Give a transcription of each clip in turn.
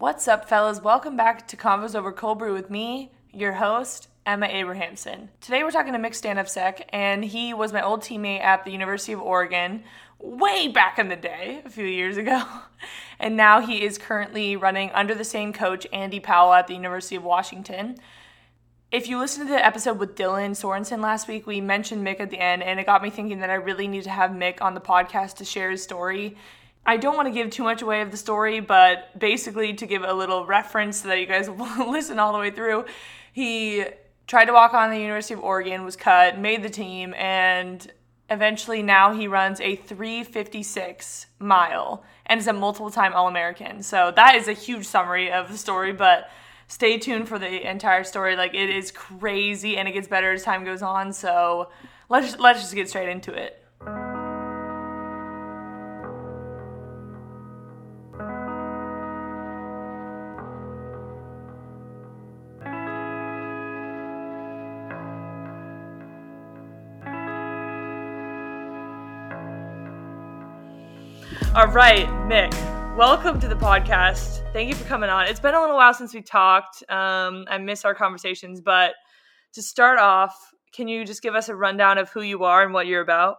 What's up, fellas? Welcome back to Convos Over Cold Brew with me, your host, Emma Abrahamson. Today we're talking to Mick Stanovsek, and he was my old teammate at the University of Oregon way back in the day, a few years ago. And now he is currently running under the same coach, Andy Powell, at the University of Washington. If you listened to the episode with Dylan Sorensen last week, we mentioned Mick at the end, and it got me thinking that I really need to have Mick on the podcast to share his story. I don't want to give too much away of the story, but basically to give a little reference so that you guys will listen all the way through, he tried to walk on the University of Oregon, was cut, made the team, and eventually now he runs a 356 mile and is a multiple time All American. So that is a huge summary of the story, but stay tuned for the entire story. Like it is crazy and it gets better as time goes on. So let's let's just get straight into it. All right, Mick, welcome to the podcast. Thank you for coming on. It's been a little while since we talked. Um, I miss our conversations, but to start off, can you just give us a rundown of who you are and what you're about?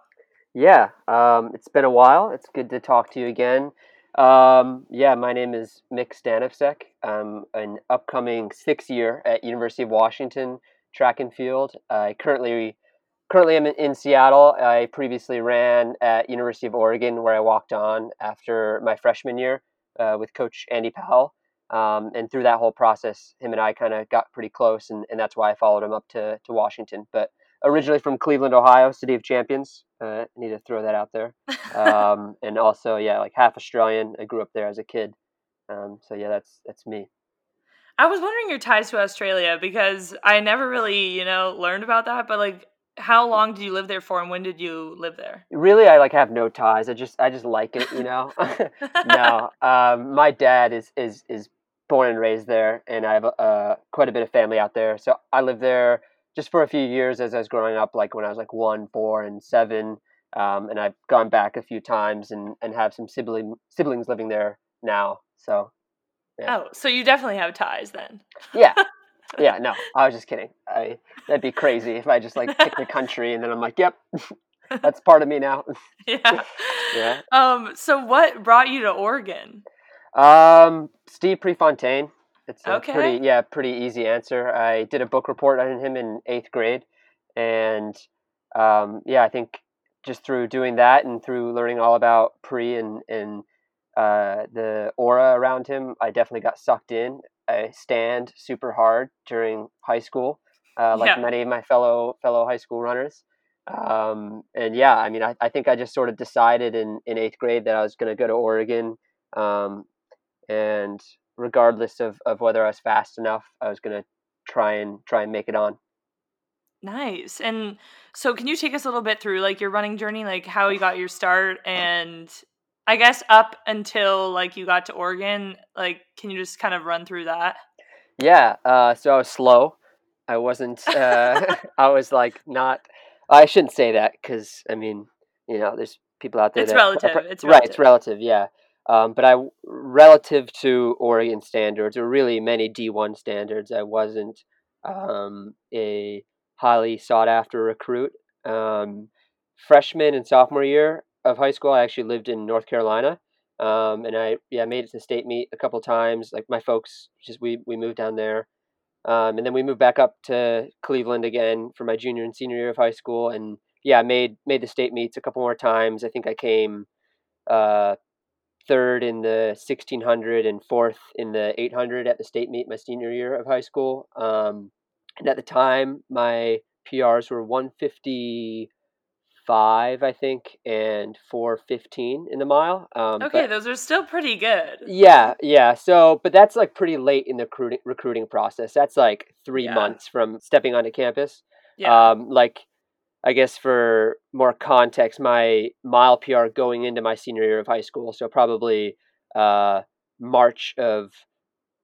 Yeah, um, it's been a while. It's good to talk to you again. Um, yeah, my name is Mick Stanovsek. I'm an upcoming sixth year at University of Washington track and field. I currently currently I'm in Seattle. I previously ran at University of Oregon, where I walked on after my freshman year uh, with Coach Andy Powell. Um, and through that whole process, him and I kind of got pretty close, and, and that's why I followed him up to, to Washington. But originally from Cleveland, Ohio, City of Champions. Uh, I need to throw that out there. Um, and also, yeah, like half Australian. I grew up there as a kid. Um, so yeah, that's that's me. I was wondering your ties to Australia because I never really, you know, learned about that. But like, how long did you live there for and when did you live there? Really i like have no ties i just i just like it you know? No um, my dad is is is born and raised there and i have uh, quite a bit of family out there so i lived there just for a few years as i was growing up like when i was like one four and seven um, and i've gone back a few times and and have some sibling siblings living there now so yeah. oh so you definitely have ties then. Yeah yeah, no, I was just kidding. I that'd be crazy if I just like pick the country and then I'm like, yep, that's part of me now. yeah. yeah. Um. So, what brought you to Oregon? Um, Steve Prefontaine. It's a okay. pretty yeah pretty easy answer. I did a book report on him in eighth grade, and um, yeah, I think just through doing that and through learning all about Pre and and uh, the aura around him, I definitely got sucked in. I stand super hard during high school, uh, like yeah. many of my fellow fellow high school runners. Um, and yeah, I mean, I, I think I just sort of decided in, in eighth grade that I was going to go to Oregon. Um, and regardless of, of whether I was fast enough, I was going to try and try and make it on. Nice. And so can you take us a little bit through like your running journey, like how you got your start and I guess up until like you got to Oregon, like can you just kind of run through that? Yeah, uh, so I was slow. I wasn't. Uh, I was like not. I shouldn't say that because I mean, you know, there's people out there. It's that, relative. it's right. It's relative. Yeah. Um, but I, relative to Oregon standards, or really many D1 standards, I wasn't um, a highly sought after recruit. Um, freshman and sophomore year, of high school, I actually lived in North Carolina, um, and I yeah made it to state meet a couple times. Like my folks, just we we moved down there, um, and then we moved back up to Cleveland again for my junior and senior year of high school, and yeah, made made the state meets a couple more times. I think I came uh, third in the 1600 and fourth in the 800 at the state meet my senior year of high school. Um, and at the time, my PRs were 150 five, I think, and four fifteen in the mile. Um, okay, but, those are still pretty good. Yeah, yeah. So, but that's like pretty late in the recruiting recruiting process. That's like three yeah. months from stepping onto campus. Yeah. Um, like, I guess for more context, my mile PR going into my senior year of high school, so probably uh, March of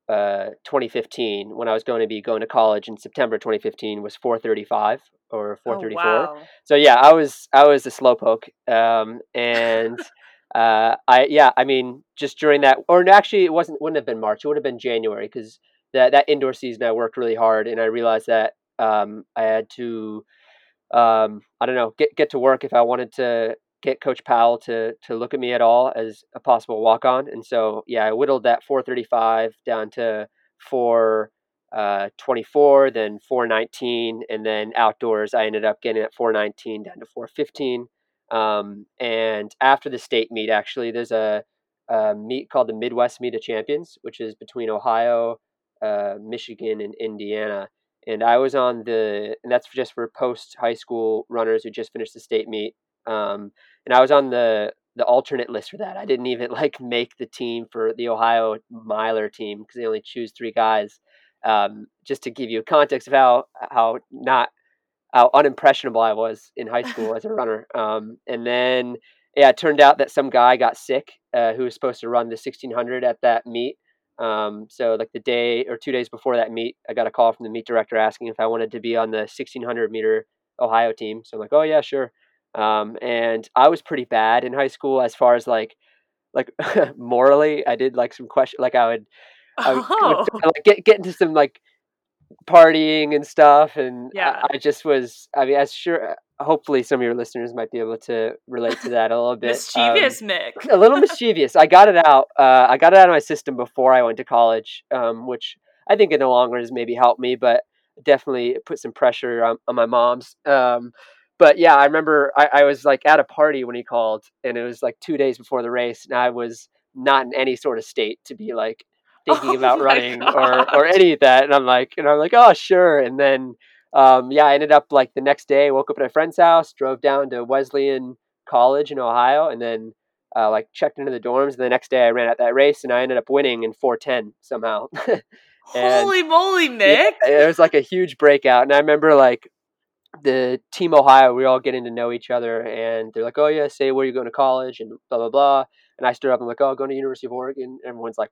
uh, 2015 when I was going to be going to college in September 2015 was 435 or 434. Oh, wow. So yeah, I was I was a slowpoke, um, and uh, I yeah, I mean, just during that, or actually, it wasn't wouldn't have been March. It would have been January because that that indoor season I worked really hard, and I realized that um, I had to, um, I don't know, get get to work if I wanted to get Coach Powell to to look at me at all as a possible walk on, and so yeah, I whittled that 435 down to four. Uh, 24, then 419, and then outdoors I ended up getting at 419 down to 415 um, and after the state meet, actually, there's a, a, meet called the Midwest Meet of Champions, which is between Ohio, uh, Michigan, and Indiana. And I was on the, and that's just for post high school runners who just finished the state meet. Um, and I was on the the alternate list for that. I didn't even like make the team for the Ohio miler team because they only choose three guys. Um, just to give you a context of how how not how unimpressionable I was in high school as a runner. Um, and then, yeah, it turned out that some guy got sick uh, who was supposed to run the 1600 at that meet. Um, so, like the day or two days before that meet, I got a call from the meet director asking if I wanted to be on the 1600 meter Ohio team. So I'm like, oh yeah, sure. Um, and I was pretty bad in high school as far as like, like morally, I did like some question, like I would, I would, oh. would like get get into some like partying and stuff and yeah. I, I, just was i mean as sure hopefully some of your listeners might be able to relate to that a little bit mischievous um, mick a little mischievous i got it out uh, i got it out of my system before i went to college um, which i think in the long run has maybe helped me but definitely put some pressure on, on my mom's um, but yeah i remember I, I was like at a party when he called and it was like two days before the race and i was not in any sort of state to be like thinking oh about running or or any of that. And I'm like, and I'm like, oh sure. And then um, yeah, I ended up like the next day, woke up at a friend's house, drove down to Wesleyan College in Ohio, and then uh, like checked into the dorms. And the next day, I ran out that race, and I ended up winning in 410 somehow. Holy moly, Mick! Yeah, it was like a huge breakout, and I remember like the team Ohio, we are all getting to know each other, and they're like, "Oh yeah, say where you're going to college," and blah blah blah. And I stood up, and I'm like, "Oh, I'm going to University of Oregon." Everyone's like,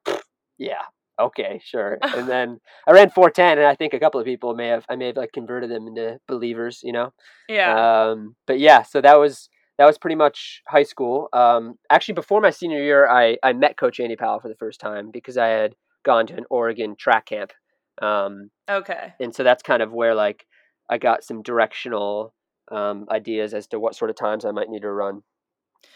yeah, okay, sure. and then I ran 410, and I think a couple of people may have I may have like converted them into believers, you know. Yeah. Um, but yeah, so that was that was pretty much high school. Um, actually, before my senior year, I I met Coach Andy Powell for the first time because I had gone to an Oregon track camp. Um, okay. And so that's kind of where like I got some directional um, ideas as to what sort of times I might need to run.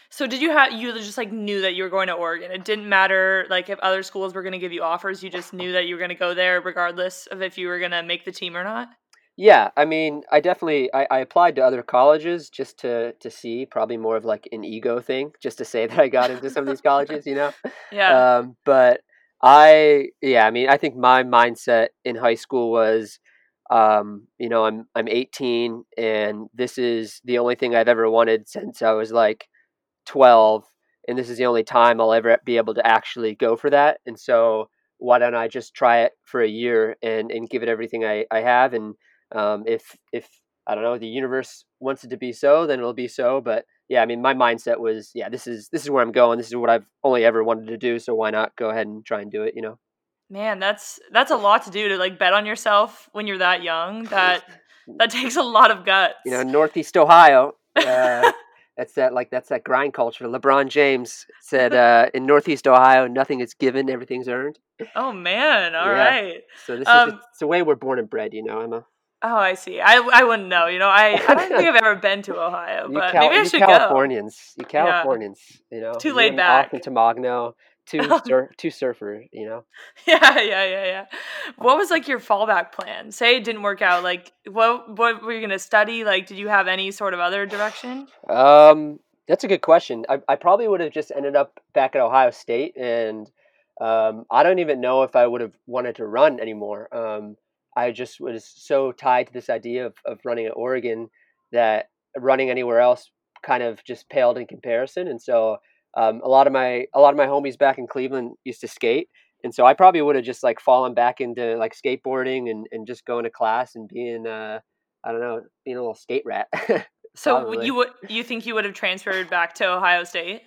So did you have you just like knew that you were going to Oregon? It didn't matter like if other schools were going to give you offers. You just knew that you were going to go there regardless of if you were going to make the team or not. Yeah, I mean, I definitely I, I applied to other colleges just to to see, probably more of like an ego thing, just to say that I got into some of these colleges, you know. Yeah. Um, but I yeah, I mean, I think my mindset in high school was um, you know, I'm I'm 18 and this is the only thing I've ever wanted since I was like 12 and this is the only time I'll ever be able to actually go for that. And so why don't I just try it for a year and, and give it everything I, I have. And um, if, if I don't know, the universe wants it to be so, then it'll be so. But yeah, I mean, my mindset was, yeah, this is, this is where I'm going. This is what I've only ever wanted to do. So why not go ahead and try and do it, you know? Man, that's, that's a lot to do to like bet on yourself when you're that young. That, that takes a lot of guts. You know, Northeast Ohio, uh, that's that like that's that grind culture. LeBron James said uh, in Northeast Ohio, nothing is given, everything's earned. Oh man, all yeah. right. So this um, is just, it's the way we're born and bred, you know, Emma. Oh, I see. I, I wouldn't know. You know, I, I don't think I've ever been to Ohio, but Cal- maybe I should go. Californians, go. You Californians, yeah. you know, too laid back. Off Tamagno, two sur- two surfer, you know. Yeah, yeah, yeah, yeah. What was like your fallback plan? Say it didn't work out. Like, what what were you gonna study? Like, did you have any sort of other direction? Um, that's a good question. I I probably would have just ended up back at Ohio State, and um, I don't even know if I would have wanted to run anymore. Um, I just was so tied to this idea of of running at Oregon that running anywhere else kind of just paled in comparison, and so um, a lot of my a lot of my homies back in Cleveland used to skate, and so I probably would have just like fallen back into like skateboarding and, and just going to class and being uh, I don't know being a little skate rat. so you would you think you would have transferred back to Ohio State?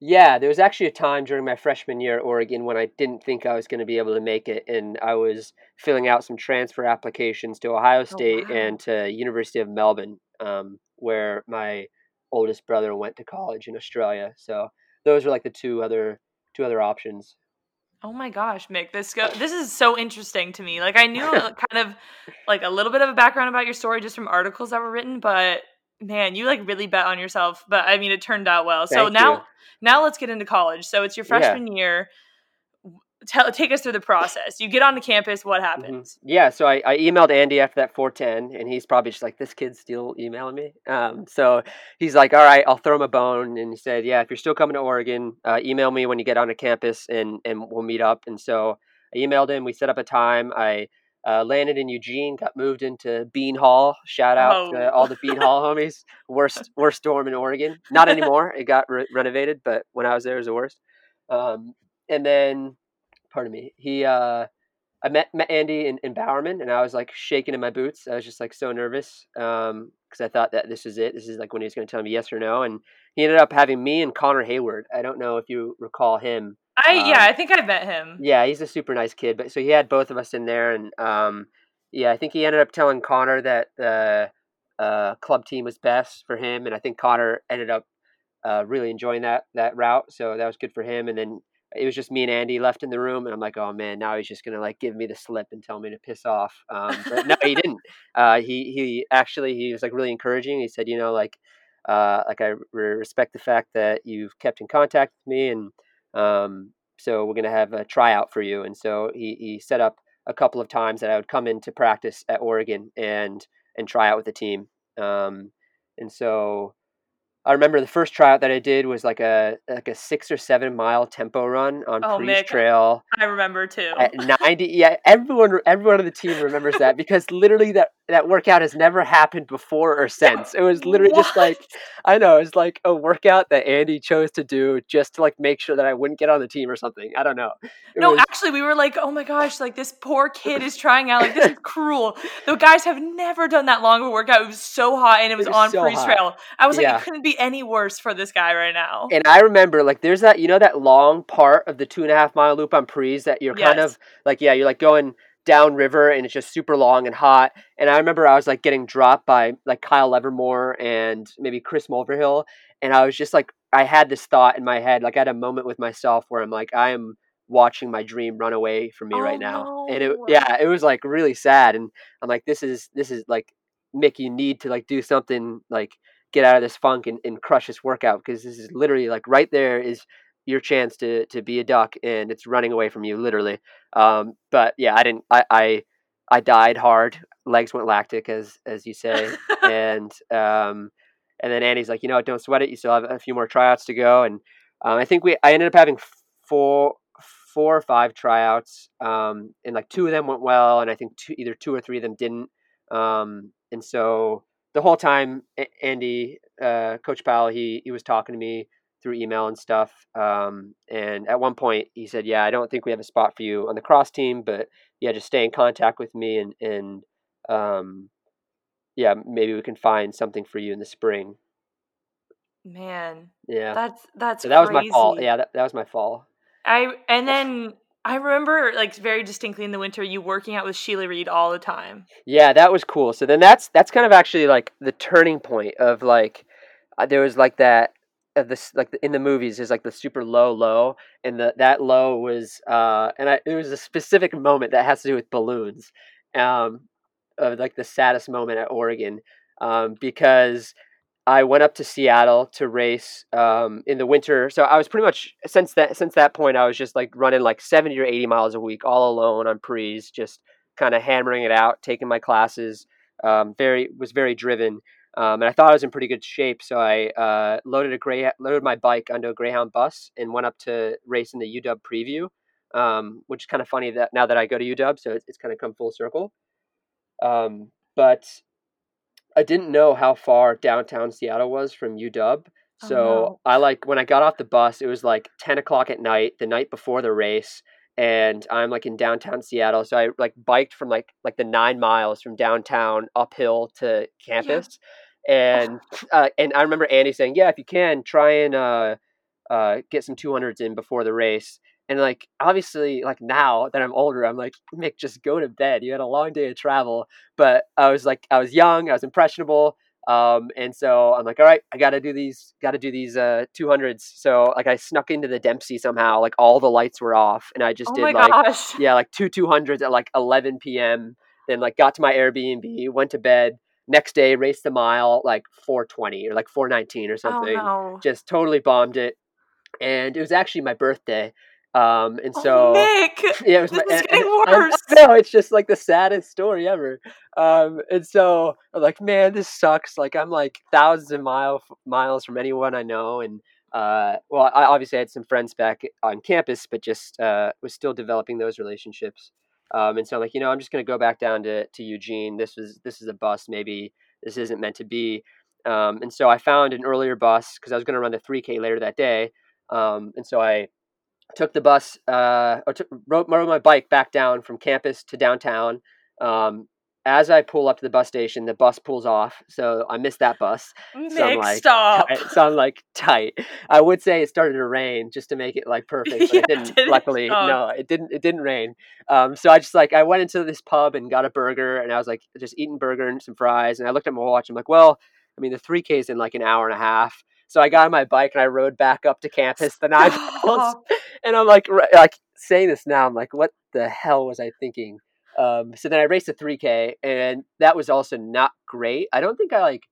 Yeah, there was actually a time during my freshman year at Oregon when I didn't think I was going to be able to make it, and I was filling out some transfer applications to Ohio oh, State oh, wow. and to University of Melbourne, um, where my oldest brother went to college in Australia. So those are like the two other two other options. Oh my gosh, Mick, this go- this is so interesting to me. Like I knew kind of like a little bit of a background about your story just from articles that were written, but man, you like really bet on yourself. But I mean, it turned out well. Thank so now you. now let's get into college. So it's your freshman year. Tell take us through the process. You get onto campus. What Mhm. happens? Yeah, so I, I emailed Andy after that 410, and he's probably just like, this kid's still emailing me. Um, so he's like, all right, I'll throw him a bone. And he said, yeah, if you're still coming to Oregon, uh, email me when you get on onto campus, and, and we'll meet up. And so I emailed him. We set up a time. I uh, landed in Eugene, got moved into Bean Hall. Shout out Oh. to all the Bean Hall homies. Worst worst dorm in Oregon. Not anymore. It got re- renovated, but when I was there, it was the worst. Um, and then, pardon me, he uh, I met met Andy in, in Bowerman, and I was like shaking in my boots. I was just like so nervous because I thought that this is it. This is like when he was going to tell me yes or no, and he ended up having me and Connor Hayward. I don't know if you recall him. I yeah, Um, I think I met him. Yeah, he's a super nice kid. But so he had both of us in there, and um, yeah, I think he ended up telling Connor that the uh, club team was best for him, and I think Connor ended up uh, really enjoying that that route. So that was good for him. And then it was just me and Andy left in the room, and I'm like, oh man, now he's just gonna like give me the slip and tell me to piss off. Um, but no, he didn't. Uh, he he actually he was like really encouraging. He said, you know, like uh, like I re- respect the fact that you've kept in contact with me, and um, so we're gonna have a tryout for you. And so he he set up a couple of times that I would come in to practice at Oregon and and try out with the team. Um, and so I remember the first tryout that I did was like a like a six or seven mile tempo run on Oh, Pre's Mick. Trail I remember too. at 90 yeah everyone everyone on the team remembers that because literally that that workout has never happened before or since it was literally just like i know it was like a workout that andy chose to do just to like make sure that i wouldn't get on the team or something i don't know It no, was- actually, we were like, "Oh my gosh! Like this poor kid is trying out. Like this is cruel." The guys have never done that long of a workout. It was so hot, and it was, was on so freeze hot. trail. I was like, Yeah. "It couldn't be any worse for this guy right now." and i remember like there's that you know that long part of the two and a half mile loop on Pre's that you're kind of like yeah you're like going down river and it's just super long and hot. And i remember i was like getting dropped by like kyle levermore and maybe chris mulverhill. And i was just like i had this thought in my head like i had a moment with myself where i'm like i am watching my dream run away from me Oh, right now. And it yeah it was like really sad. And i'm like this is this is like mick you need to like do something like get out of this funk and, and crush this workout because this is literally like right there is your chance to to be a duck and it's running away from you literally. Um but yeah i didn't i i, I died hard legs went lactic as as you say and um and then andy's like you know what, don't sweat it. You still have a few more tryouts to go and um, i think we i ended up having four four or five tryouts um and like two of them went well and i think two, either two or three of them didn't um and so the whole time andy uh coach powell he he was talking to me through email and stuff um and at one point he said yeah i don't think we have a spot for you on the cross team but yeah just stay in contact with me and and um yeah maybe we can find something for you in the spring. Man, yeah. that's that's so that was my fall yeah that, that was my fall I and then I remember like very distinctly in the winter you working out with Sheila Reid all the time. Yeah, that was cool. So then that's that's kind of actually like the turning point of like uh, there was like that of this like in the movies is like the super low low and the that low was uh and I, it was a specific moment that has to do with balloons um of like the saddest moment at Oregon um because I went up to Seattle to race um, in the winter. So I was pretty much since that since that point I was just like running like seventy or eighty miles a week all alone on Pre's, just kind of hammering it out, taking my classes. Um, very was very driven, um, and I thought I was in pretty good shape. So I uh, loaded a gray loaded my bike onto a Greyhound bus and went up to race in the UW preview, um, which is kind of funny that now that I go to UW, so it's, it's kind of come full circle. Um, but I didn't know how far downtown Seattle was from UW. Oh, So no. I like when I got off the bus, it was like ten o'clock at night, the night before the race, and I'm like in downtown Seattle. So I like biked from like like the nine miles from downtown uphill to campus, and uh, and I remember Andy saying, "Yeah, if you can, try and uh, uh, get some 200s in before the race." And like obviously, like now that I'm older, I'm like, Mick, just go to bed. You had a long day of travel, but I was like, I was young, I was impressionable. Um, and so I'm like, all right, I got to do these, got to do these uh, 200s. So like I snuck into the Dempsey somehow, like all the lights were off, and I just oh did like gosh. yeah, like two 200s at like 11 p.m. Then like got to my Airbnb, went to bed. Next day, raced the mile like 420 or like 419 or Oh something. no. Just totally bombed it, and it was actually my birthday. Um, and Oh, so Mick, yeah, it was this my, is and- getting worse. No, it's just like the saddest story ever. Um, and so I'm like, man, this sucks. Like I'm like thousands of mile miles from anyone I know, and uh, well, I obviously had some friends back on campus, but just uh, was still developing those relationships. Um, and so I'm like, you know, I'm just gonna go back down to to Eugene. This was this is a bus. Maybe this isn't meant to be. Um, and so I found an earlier bus because I was gonna run the 3K later that day. Um, and so I took the bus uh, or took, rode, rode my bike back down from campus to downtown. Um, as I pull up to the bus station, the bus pulls off, so I missed that bus. Mick, like, stop. Tight- So I'm like tight. I would say it started to rain just to make it like perfect, but Yeah, it didn't. did it? Luckily, Oh. no, it didn't. It didn't rain. Um, so I just like I went into this pub and got a burger, and I was like just eating burger and some fries, and I looked at my watch. I'm like, well, I mean, the three K is in like an hour and a half. So I got on my bike and I rode back up to campus the nine miles Stop. And I'm like, like saying this now, I'm like, what the hell was I thinking? Um, so then I raced a 3K, and that was also not great. I don't think I like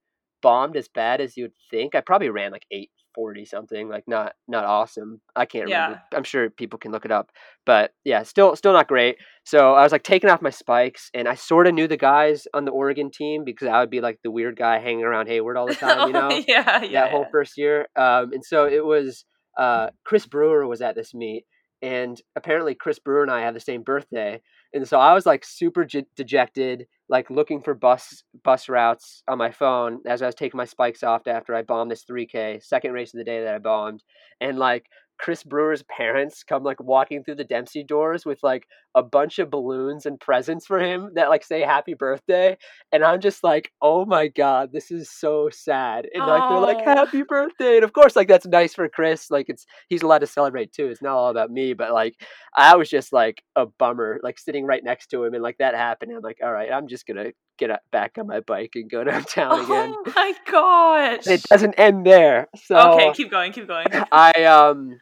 bombed as bad as you would think. I probably ran like 840 something, like not not awesome. I can't remember. I'm sure people can look it up, but yeah, still still not great. So I was like taking off my spikes, and I sort of knew the guys on the Oregon team because I would be like the weird guy hanging around Hayward all the time, you know yeah, yeah. that whole first year. Um, and so it was uh, Chris Brewer was at this meet, and apparently Chris Brewer and I have the same birthday. And so I was like super j- dejected, like looking for bus bus routes on my phone as I was taking my spikes off after I bombed this 3K, second race of the day that I bombed, and like. Chris Brewer's parents come like walking through the Dempsey doors with like a bunch of balloons and presents for him that like say happy birthday and I'm just like, oh my god, this is so sad. And like they're like, happy birthday, and of course, like that's nice for Chris. Like it's he's allowed to celebrate too. It's not all about me, but like I was just like a bummer, like sitting right next to him, and like that happened. I'm like, all right, I'm just gonna get back on my bike and go downtown again. Oh my gosh. And it doesn't end there. So okay, keep going, keep going. I um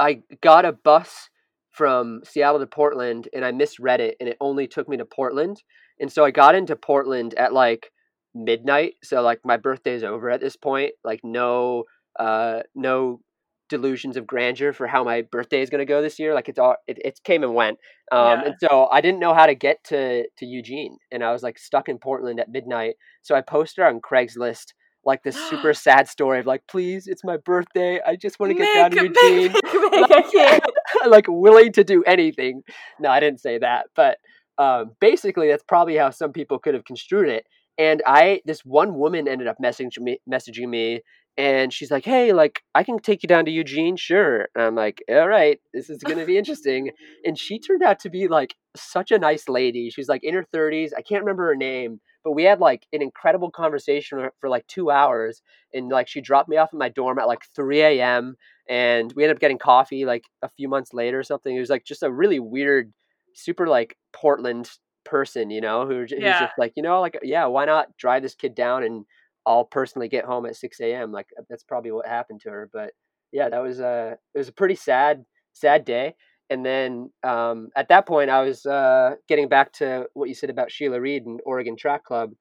I got a bus from Seattle to Portland and I misread it and it only took me to Portland. And so I got into Portland at like midnight. So like my birthday's over at this point. Like no uh no delusions of grandeur for how my birthday is going to go this year like it's all it, it came and went um Yeah. and so i didn't know how to get to to eugene and i was like stuck in portland at midnight so i posted on craigslist like this super sad story of like please it's my birthday i just want to get down to eugene Mick, I like willing to do anything. No, I didn't say that, but um, basically that's probably how some people could have construed it. And I, this one woman ended up messaging me, messaging me, and she's like, "Hey, like I can take you down to Eugene, sure." And I'm like, "All right, this is gonna be interesting." and she turned out to be like such a nice lady. She's like in her 30s. I can't remember her name, but we had like an incredible conversation for, like two hours. And like she dropped me off at my dorm at like 3 a.m and we ended up getting coffee like a few months later or something. It was like just a really weird, super like Portland person, you know, who, who's Yeah. just like, you know, like yeah, why not drive this kid down and I'll personally get home at six a.m. Like that's probably what happened to her. But yeah, that was a it was a pretty sad sad day. And then um, at that point, I was uh, getting back to what you said about Sheila Reid and Oregon Track Club.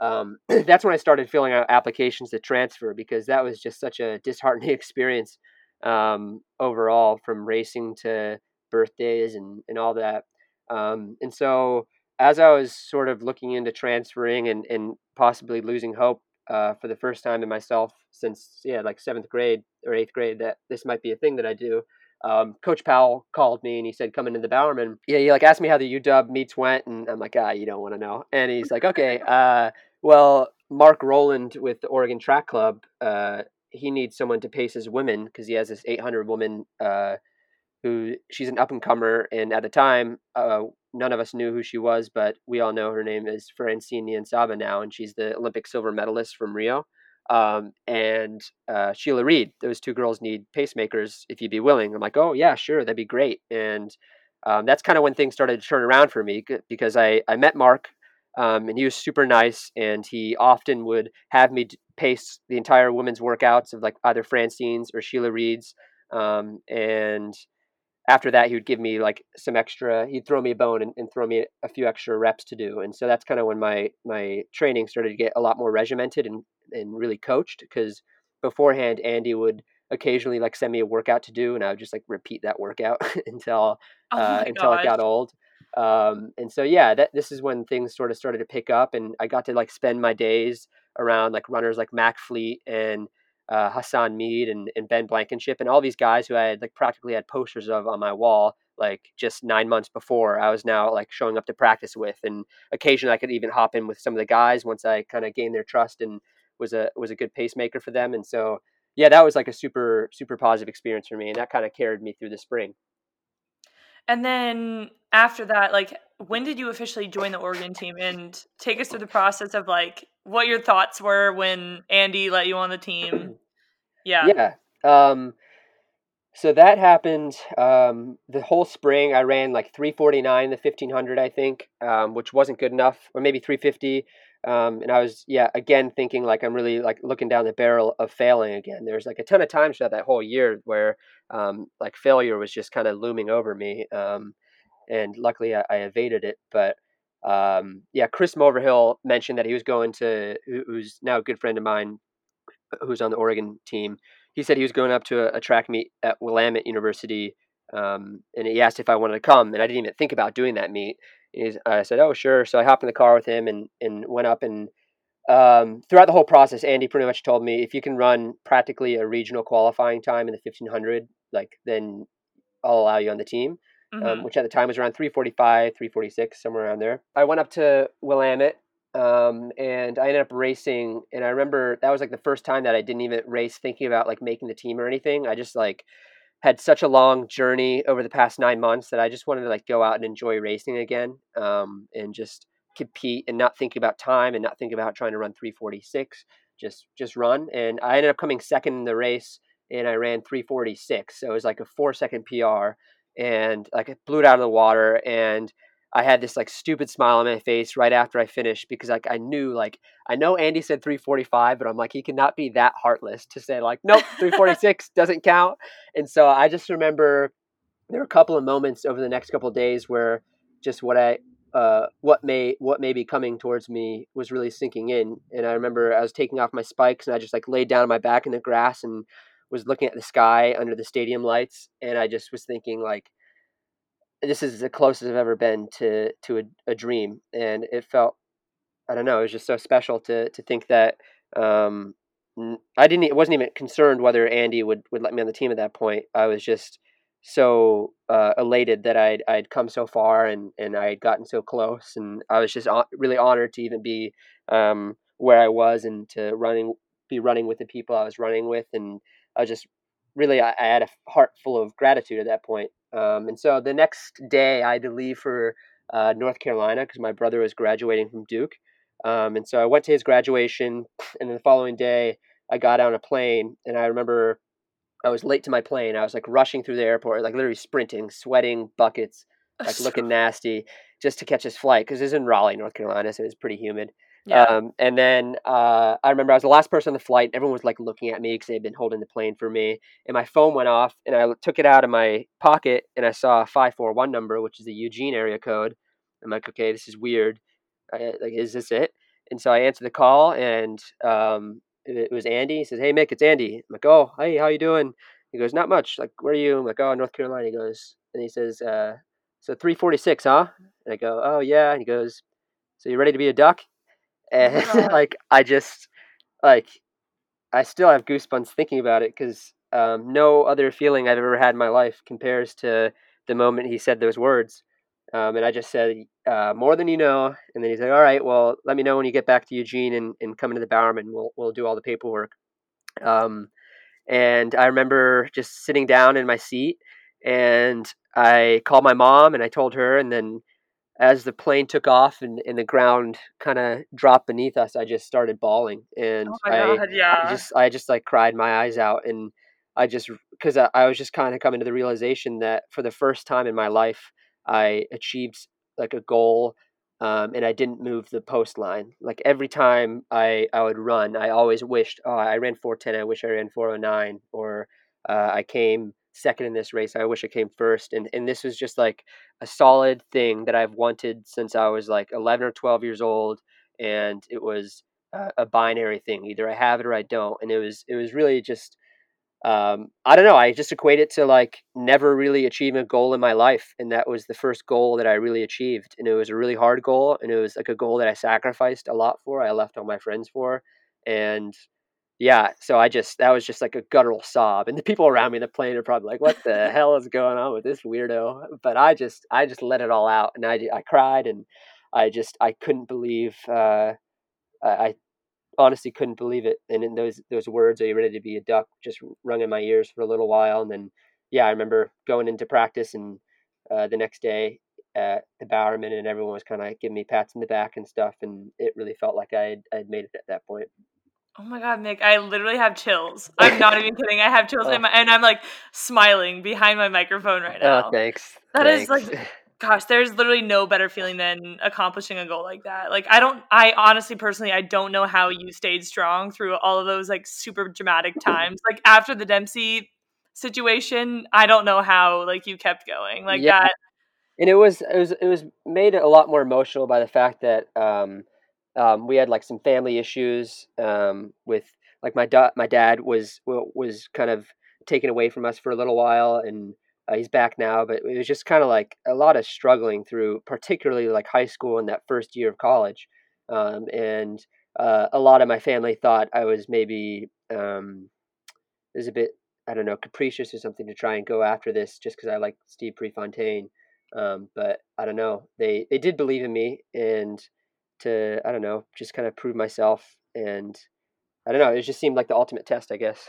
Um, that's when I started filling out applications to transfer because that was just such a disheartening experience um, overall from racing to birthdays and, and all that. Um, and so as I was sort of looking into transferring and, and possibly losing hope uh, for the first time in myself since, yeah, like seventh grade or eighth grade, that this might be a thing that I do. Um, Coach Powell called me and he said, come into the Bowerman. Yeah, he like asked me how the UW meets went. And I'm like, ah, you don't want to know. And he's like, okay, uh, well, Mark Rowland with the Oregon Track Club, uh, he needs someone to pace his women because he has this 800 woman uh, who she's an up and comer. And at the time, uh, none of us knew who she was, but we all know her name is Francine Niyonsaba now, and she's the Olympic silver medalist from Rio. Um, and uh, Sheila Reid, those two girls need pacemakers if you'd be willing. I'm like, oh, yeah, sure, that'd be great. And um, that's kind of when things started to turn around for me because I, I met Mark Um, and he was super nice, and he often would have me pace the entire women's workouts of like either Francine's or Sheila Reid's. Um, and after that, he would give me like some extra. He'd throw me a bone and, and throw me a few extra reps to do. And so that's kind of when my my training started to get a lot more regimented and and really coached. Because beforehand, Andy would occasionally like send me a workout to do, and I would just like repeat that workout until oh uh, until it got old. Um, and so yeah, that this is when things sort of started to pick up, and I got to like spend my days around like runners like Mac Fleet and uh, Hassan Mead and, and Ben Blankenship and all these guys who I had like practically had posters of on my wall like just nine months before I was now like showing up to practice with. And occasionally I could even hop in with some of the guys once I kind of gained their trust and was a was a good pacemaker for them. And so yeah that was like a super super positive experience for me and that kind of carried me through the spring and then after that like when did you officially join the Oregon team and take us through the process of like what your thoughts were when Andy let you on the team. Yeah. Yeah. Um, so that happened um, the whole spring. I ran like 349, the 1500, I think, um, which wasn't good enough, or maybe 350. Um, and I was, yeah, again thinking like I'm really like looking down the barrel of failing again. There's like a ton of times throughout that whole year where um, like failure was just kind of looming over me. Um, and luckily I, I evaded it. But um, yeah, Chris Moverhill mentioned that he was going to, who's now a good friend of mine, who's on the Oregon team. He said he was going up to a, a track meet at Willamette University, um, and he asked if I wanted to come, and I didn't even think about doing that meet. I said, "Oh, sure." So I hopped in the car with him and and went up and. Um, throughout the whole process, Andy pretty much told me if you can run practically a regional qualifying time in the 1500, like then I'll allow you on the team um, mm-hmm. um, which at the time was around 345, 346, somewhere around there. I went up to Willamette um, and I ended up racing. And I remember that was like the first time that I didn't even race thinking about like making the team or anything. I just like had such a long journey over the past nine months that I just wanted to like go out and enjoy racing again um, and just compete and not think about time and not think about trying to run 346 just just run and i ended up coming second in the race and i ran 346 so it was like a four second pr and like it blew it out of the water and I had this like stupid smile on my face right after I finished because like I knew like I know Andy said 345 but I'm like he cannot be that heartless to say like nope 346 doesn't count. And so I just remember there were a couple of moments over the next couple of days where just what I uh, what may what may be coming towards me was really sinking in. And I remember I was taking off my spikes and I just like laid down on my back in the grass and was looking at the sky under the stadium lights, and I just was thinking like, this is the closest I've ever been to to a, a dream, and it felt, I don't know, it was just so special to to think that. Um, I didn't. Wasn't even concerned whether Andy would, would let me on the team at that point. I was just so uh, elated that I'd I'd come so far and and I had gotten so close, and I was just really honored to even be um, where I was and to running be running with the people I was running with, and I was just really I, I had a heart full of gratitude at that point. Um, and so the next day I had to leave for uh, North Carolina because my brother was graduating from Duke. Um, and so I went to his graduation, and then the following day I got on a plane, and I remember I was late to my plane. I was like rushing through the airport, like literally sprinting, sweating buckets, like looking nasty, just to catch his flight because it's in Raleigh, North Carolina, so it's pretty humid. Yeah. Um, and then uh, I remember I was the last person on the flight. Everyone was like looking at me because they had been holding the plane for me. And my phone went off, and I took it out of my pocket, and I saw a five four one number, which is the Eugene area code. I'm like, okay, this is weird. I, like, is this it? And so I answered the call, and um, it, was Andy. He says, "Hey, Mick, it's Andy." I'm like, "Oh, hey, how you doing?" He goes, "Not much. Like, where are you?" I'm like, "Oh, North Carolina." He goes, and he says, uh, "So 346, huh?" And I go, "Oh yeah." And he goes, "So you ready to be a duck?" And like I just like I still have goosebumps thinking about it because um, no other feeling I've ever had in my life compares to the moment he said those words. Um, and I just said, uh, more than you know. And then he's like, all right, well, let me know when you get back to Eugene and, and come into the Bowerman. We'll, we'll do all the paperwork. Um, and I remember just sitting down in my seat and I called my mom and I told her, and then as the plane took off and, and the ground kind of dropped beneath us, I just started bawling, and oh I, God, yeah. I just I just like cried my eyes out, and I just because I, I was just kind of coming to the realization that for the first time in my life, I achieved like a goal um, and I didn't move the post line. Like every time I, I would run, I always wished, oh, I ran 410. I wish I ran 409. Or uh, I came second in this race. I wish I came first. And, and this was just like a solid thing that I've wanted since I was like 11 or 12 years old. And it was a, a binary thing. Either I have it or I don't. And it was, it was really just um, I don't know. I just equate it to like never really achieving a goal in my life, and that was the first goal that I really achieved, and it was a really hard goal, and it was like a goal that I sacrificed a lot for. I left all my friends for, and yeah, so I just that was just like a guttural sob, and the people around me, in the plane, are probably like, "What the hell is going on with this weirdo?" But I just I just let it all out, and I I cried, and I just I couldn't believe uh, I honestly couldn't believe it. And in those those words, "Are you ready to be a duck?" just rung in my ears for a little while. And then, yeah, I remember going into practice and uh, the next day at the Bowerman, and everyone was kind of giving me pats in the back and stuff, and it really felt like I had, I made it at that point. Oh my god, Mick! I literally have chills. I'm not even kidding. I have chills, oh. my, and I'm like smiling behind my microphone right oh, now. Oh, thanks. That thanks. is like gosh, there's literally no better feeling than accomplishing a goal like that. Like I don't I honestly personally I don't know how you stayed strong through all of those like super dramatic times. Like after the Dempsey situation, I don't know how like you kept going. Like yeah. that and it was it was it was made a lot more emotional by the fact that um, um, we had like some family issues um, with like my da- my dad was was kind of taken away from us for a little while and uh, he's back now, but it was just kind of like a lot of struggling through, particularly like high school and that first year of college. Um, and uh, a lot of my family thought I was maybe um, was a bit I don't know capricious or something to try and go after this just because I like Steve Prefontaine. Um, but I don't know. They they did believe in me and to I don't know just kind of prove myself and I don't know. It just seemed like the ultimate test, I guess.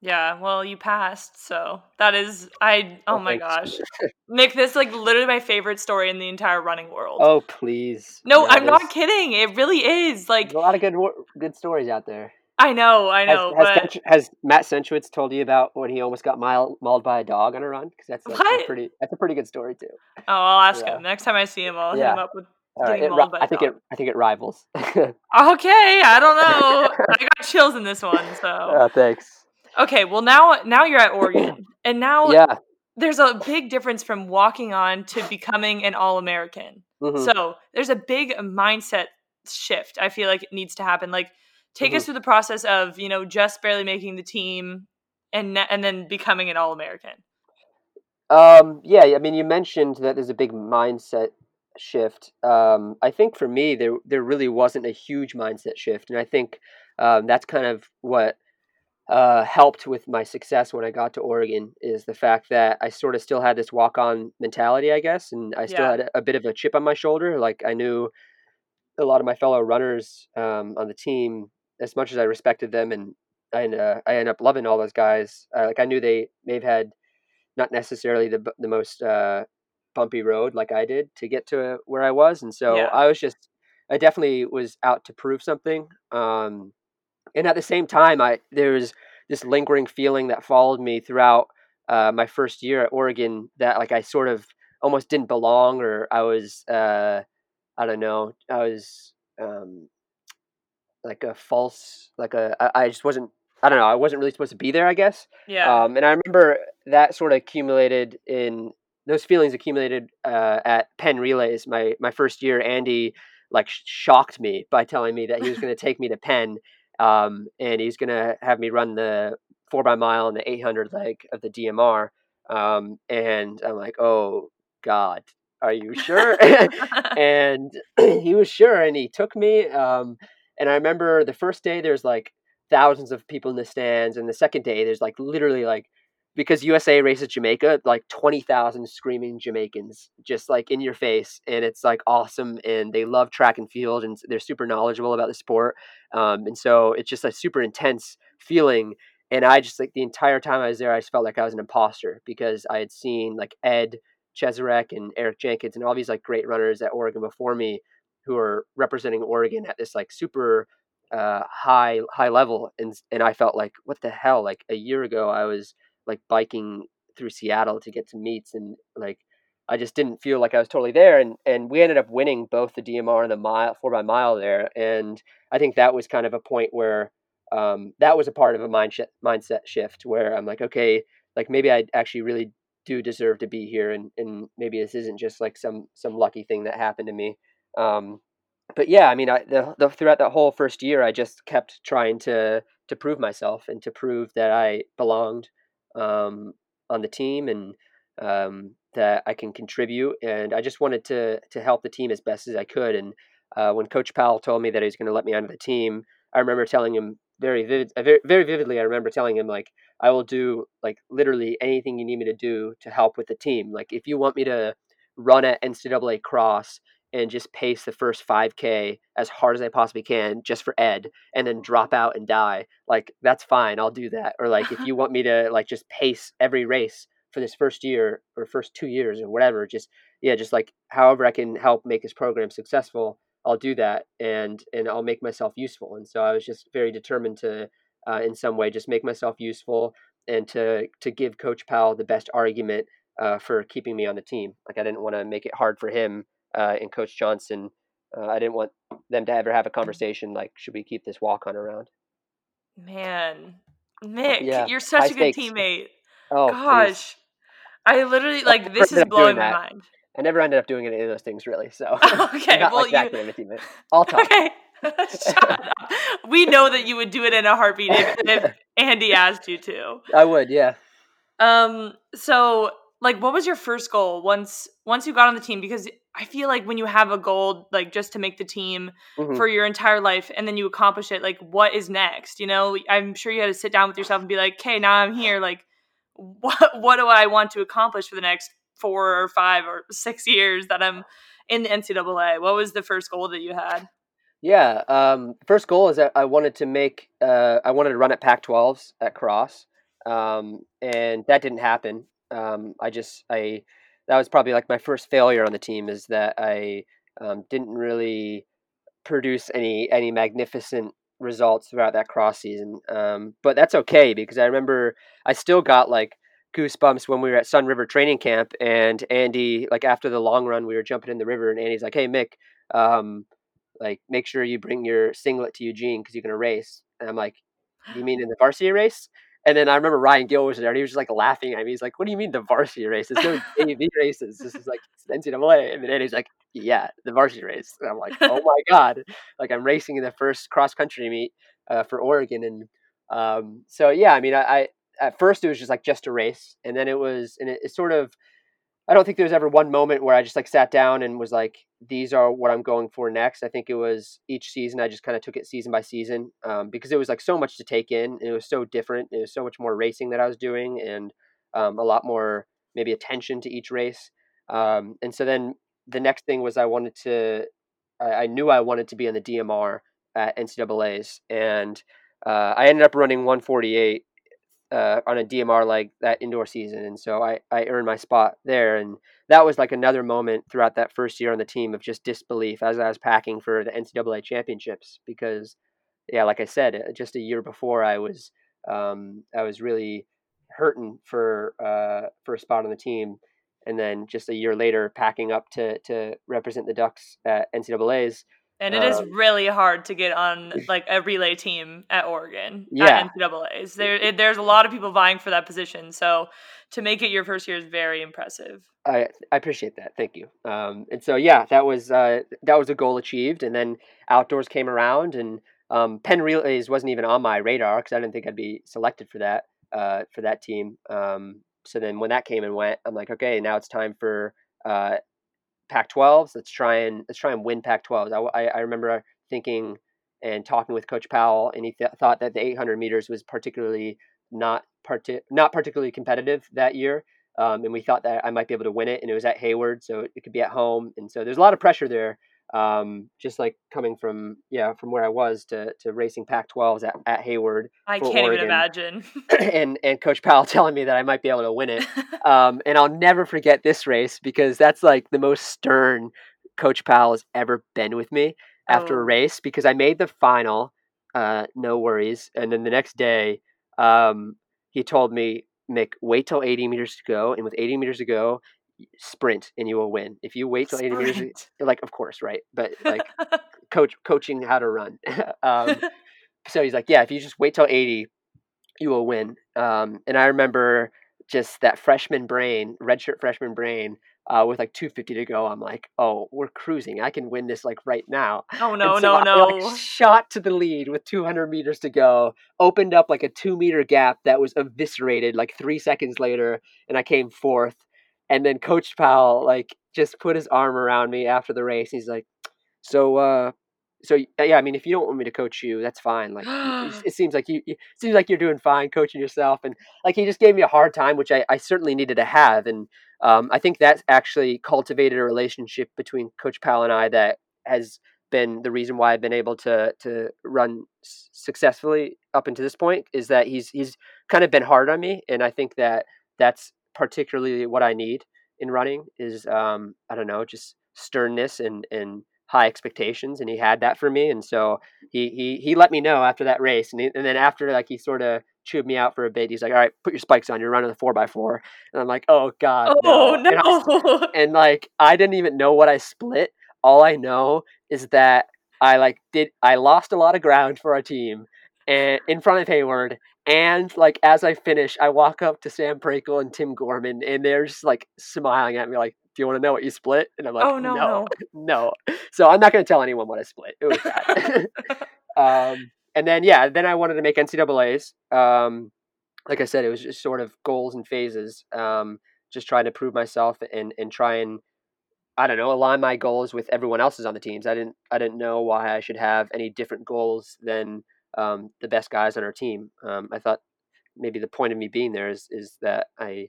Yeah, well, you passed, so that is I oh, oh my gosh. Mick, this like literally my favorite story in the entire running world. Oh, please. No, yeah, I'm not kidding. It really is. Like a lot of good good stories out there. I know, I know. Has, but... has Matt Centrowitz told you about when he almost got mauled, mauled by a dog on a run? Because that's, that's a pretty that's a pretty good story too. Oh, I'll ask yeah. him next time I see him. I'll yeah. hit him up with Right, it, I think it. I think it rivals. okay, I don't know. I got chills in this one, so. Uh, thanks. Okay, well now now you're at Oregon, and now yeah. there's a big difference from walking on to becoming an All American. Mm-hmm. So there's a big mindset shift. I feel like it needs to happen. Like, take mm-hmm. us through the process of you know just barely making the team, and and then becoming an All American. Um, yeah, I mean, you mentioned that there's a big mindset shift. Um, I think for me, there there really wasn't a huge mindset shift, and I think um, that's kind of what uh, helped with my success when I got to Oregon is the fact that I sort of still had this walk on mentality, I guess, and I still yeah. had a, bit of a chip on my shoulder. Like I knew a lot of my fellow runners um, on the team, as much as I respected them, and I, uh, I ended up loving all those guys. Uh, like I knew they may have had not necessarily the the most uh, bumpy road like I did to get to where I was, and so yeah. I was just I definitely was out to prove something. Um, and at the same time, I there was this lingering feeling that followed me throughout uh, my first year at Oregon that like I sort of almost didn't belong, or I was uh, I don't know, I was um, like a false, like a I, I just wasn't. I don't know. I wasn't really supposed to be there. I guess. Yeah. Um, and I remember that sort of accumulated in those feelings accumulated uh, at Penn Relays my my first year. Andy like shocked me by telling me that he was going to take me to Penn um, and he's going to have me run the four by mile and the 800 leg of the DMR. Um, and I'm like, oh God, are you sure? and he was sure, and he took me. Um, and I remember the first day there's like thousands of people in the stands, and the second day there's like literally like because USA races Jamaica, like 20,000 screaming Jamaicans just like in your face. And it's like awesome. And they love track and field and they're super knowledgeable about the sport. Um, and so it's just a super intense feeling. And I just like the entire time I was there, I just felt like I was an imposter because I had seen like Ed Cheserek and Eric Jenkins and all these like great runners at Oregon before me who are representing Oregon at this like super uh, high high level and and I felt like what the hell like a year ago I was like biking through Seattle to get to meets and like I just didn't feel like I was totally there. And and we ended up winning both the DMR and the mile four by mile there. And I think that was kind of a point where um, that was a part of a mind sh- mindset shift where I'm like, okay, like maybe I actually really do deserve to be here, and and maybe this isn't just like some some lucky thing that happened to me. Um, but yeah, I mean, I, the, the, throughout that whole first year, I just kept trying to to prove myself and to prove that I belonged um, on the team and um, that I can contribute. And I just wanted to to help the team as best as I could. And uh, when Coach Powell told me that he was going to let me onto the team, I remember telling him very vivid, uh, very, very vividly. I remember telling him like, I will do like literally anything you need me to do to help with the team. Like if you want me to run at NCAA cross and just pace the first 5K as hard as I possibly can just for Ed and then drop out and die, like that's fine. I'll do that. Or like if you want me to like just pace every race for this first year or first two years or whatever, just yeah, just like however I can help make this program successful, I'll do that and and I'll make myself useful. And so I was just very determined to uh, in some way just make myself useful and to to give Coach Powell the best argument uh, for keeping me on the team. Like I didn't want to make it hard for him uh, and Coach Johnson. Uh, I didn't want them to ever have a conversation like, should we keep this walk on around? Man, Mick, yeah. you're such a good stakes. teammate. Oh, gosh, please. I literally like this is blowing my mind. I never ended up doing any of those things really. So okay, not well, like that kind of teammate. I'll talk. Okay. we know that you would do it in a heartbeat if, if Andy asked you to. I would, yeah. Um. So, like, what was your first goal once once you got on the team? Because I feel like when you have a goal, like just to make the team mm-hmm. for your entire life, and then you accomplish it, like, what is next? You know, I'm sure you had to sit down with yourself and be like, "Okay, now I'm here. Like, what what do I want to accomplish for the next four or five or six years that I'm in the NCAA? What was the first goal that you had?" Yeah, um, first goal is that I wanted to make uh, I wanted to run at Pac-12s at Cross, um, and that didn't happen. Um, I just I that was probably like my first failure on the team is that I um, didn't really produce any any magnificent results throughout that cross season. Um, but that's okay because I remember I still got like goosebumps when we were at Sunriver training camp and Andy like after the long run we were jumping in the river and Andy's like, "Hey Mick, um, like make sure you bring your singlet to Eugene because you're gonna race." And I'm like, "You mean in the varsity race?" And then I remember Ryan Gill was there, and he was just like laughing at me. He's like, "What do you mean the varsity race? It's no AV races. This is like NCAA." And then he's like, "Yeah, the varsity race." And I'm like, "Oh my god!" Like I'm racing in the first cross country meet uh, for Oregon, and um, so yeah. I mean, I, I, at first it was just like just a race, and then it was, and it, it sort of I don't think there was ever one moment where I just like sat down and was like, these are what I'm going for next. I think it was each season I just kind of took it season by season um, because it was like so much to take in. it was so different. It was so much more racing that I was doing and um, a lot more maybe attention to each race. Um, and so then the next thing was I wanted to, I, I knew I wanted to be in the DMR at NCAA's and uh, I ended up running 148 uh, on a DMR like that indoor season, and so I I earned my spot there, and that was like another moment throughout that first year on the team of just disbelief as I was packing for the NCAA championships because yeah, like I said, uh, just a year before I was um, I was really hurting for uh, for a spot on the team, and then just a year later packing up to to represent the Ducks at NCAA's and it um, is really hard to get on like a relay team at Oregon yeah. at NCAA's. There, it, there's a lot of people vying for that position. So to make it your first year is very impressive. I I appreciate that. Thank you. Um, and so yeah, that was uh, that was a goal achieved. And then outdoors came around, and um, Penn relays wasn't even on my radar because I didn't think I'd be selected for that uh, for that team. Um, so then when that came and went, I'm like, okay, now it's time for uh, Pac-12s. Let's try and let's try and win Pac-12s. I, I, I remember thinking and talking with Coach Powell, and he th- thought that the 800 meters was particularly not parti- not particularly competitive that year. Um, and we thought that I might be able to win it, and it was at Hayward, so it could be at home, and so there's a lot of pressure there. Um, just like coming from yeah from where I was to to racing Pac-12s at, at Hayward. I can't Oregon. even imagine. and and Coach Powell telling me that I might be able to win it. Um, and I'll never forget this race because that's like the most stern Coach Powell has ever been with me after oh. a race because I made the final. Uh, no worries. And then the next day, um, he told me, Mick, wait till 80 meters to go. And with 80 meters to go, sprint and you will win. If you wait till 80 meters, Sprint. like, of course, right? But like coach coaching how to run. um, so he's like, yeah, if you just wait till 80, you will win. Um, and I remember just that freshman brain, redshirt freshman brain, uh, with like 250 to go. I'm like, oh, we're cruising. I can win this like right now. oh no, so no, I, no. like, shot to the lead with 200 meters to go, opened up like a two meter gap that was eviscerated like three seconds later, and I came fourth. And then Coach Powell like just put his arm around me after the race. He's like, "So, uh, so yeah, I mean, if you don't want me to coach you, that's fine. Like, it, it seems like you, you seems like you're doing fine coaching yourself." And like he just gave me a hard time, which I, I certainly needed to have. And um, I think that's actually cultivated a relationship between Coach Powell and I that has been the reason why I've been able to to run successfully up until this point is that he's he's kind of been hard on me, and I think that that's particularly what I need in running is um, I don't know just sternness and and high expectations, and he had that for me, and so he he he let me know after that race, and he, and then after like he sort of chewed me out for a bit. He's like, "All right, put your spikes on. You're running the four x four. And I'm like, "Oh God, oh And I no. and like I didn't even know what I split. All I know is that I like did I lost a lot of ground for our team and in front of Hayward. And like as I finish, I walk up to Sam Prakel and Tim Gorman, and they're just like smiling at me, like, "Do you want to know what you split?" And I'm like, oh no, no, no. no." So I'm not going to tell anyone what I split. It was bad. um, and then yeah, then I wanted to make NCAA's. Um, like I said, it was just sort of goals and phases. Um, just trying to prove myself and and try and I don't know align my goals with everyone else's on the teams. I didn't I didn't know why I should have any different goals than um, the best guys on our team. Um, I thought maybe the point of me being there is is that I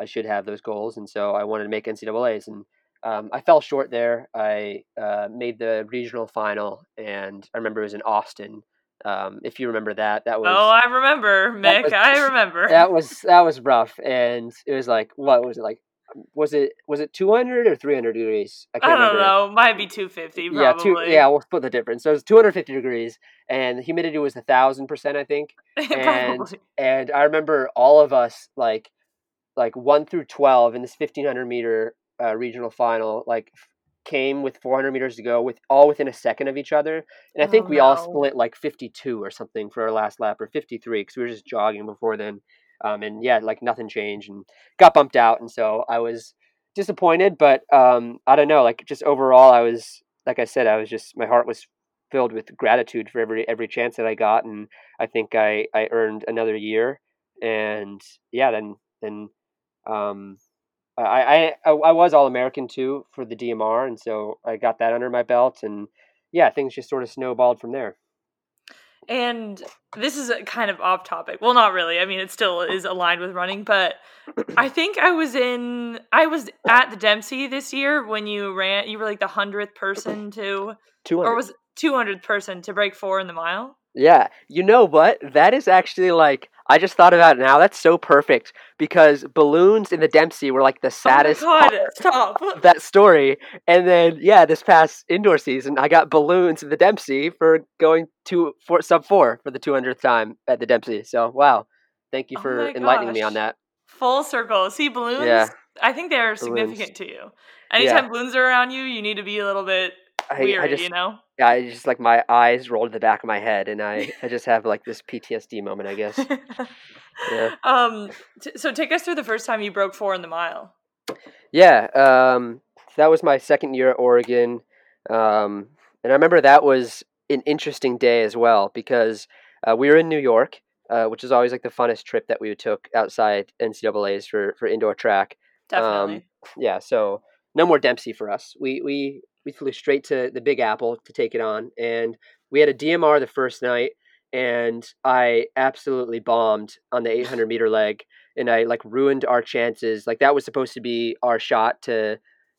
I should have those goals, and so I wanted to make NCAA's, and um, I fell short there. I uh, made the regional final, and I remember it was in Austin. Um, if you remember that, that was Oh, I remember, Mick. was- I remember. that was that was rough, and it was like what was it like? Was it was it two hundred or three hundred degrees? I can't don't remember. know. Might be 250, probably. Yeah, two, yeah, we'll split the difference. So it was 250 degrees, and the humidity was a thousand percent, I think. and- And I remember all of us like, like one through 12 in this 1500 meter uh, regional final, like came with 400 meters to go with all within a second of each other. And I think Oh, we all split like 52 or something for our last lap, or 53 because we were just jogging before then. Um, and yeah, like nothing changed, and got bumped out, and so I was disappointed. But um, I don't know, like just overall, I was like I said, I was just my heart was filled with gratitude for every every chance that I got, and I think I I earned another year, and yeah, then then um, I I I, I was all American too for the DMR, and so I got that under my belt, and yeah, things just sort of snowballed from there. And this is a kind of off topic. Well, not really. I mean, it still is aligned with running, but I think I was in I was at the Dempsey this year when you ran you were like the 100th person to Two or was it 200th person to break 4 in the mile? Yeah, you know what? That is actually like I just thought about it now. That's so perfect because balloons in the Dempsey were like the oh saddest oh God, stop. of that story. And then yeah, this past indoor season, I got balloons in the Dempsey for going to for sub four for the two hundredth time at the Dempsey. So wow, thank you Oh for my enlightening me on that. Full circle. See balloons? Yeah. I think they're Balloons. significant to you. Anytime balloons are around you, you need to be a little bit I, weary, I just you know? I just like my eyes roll to the back of my head, and I I just have like this PTSD moment, I guess. Yeah. Um. T- so take us through the first time you broke four in the mile. Yeah, um, that was my second year at Oregon, um, and I remember that was an interesting day as well because uh, we were in New York, uh, which is always like the funnest trip that we took outside NCAA's for for indoor track. Definitely. Yeah, so no more Dempsey for us. We we we flew straight to the Big Apple to take it on, and we had a DMR the first night, and I absolutely bombed on the 800 meter leg, and I like ruined our chances. Like that was supposed to be our shot to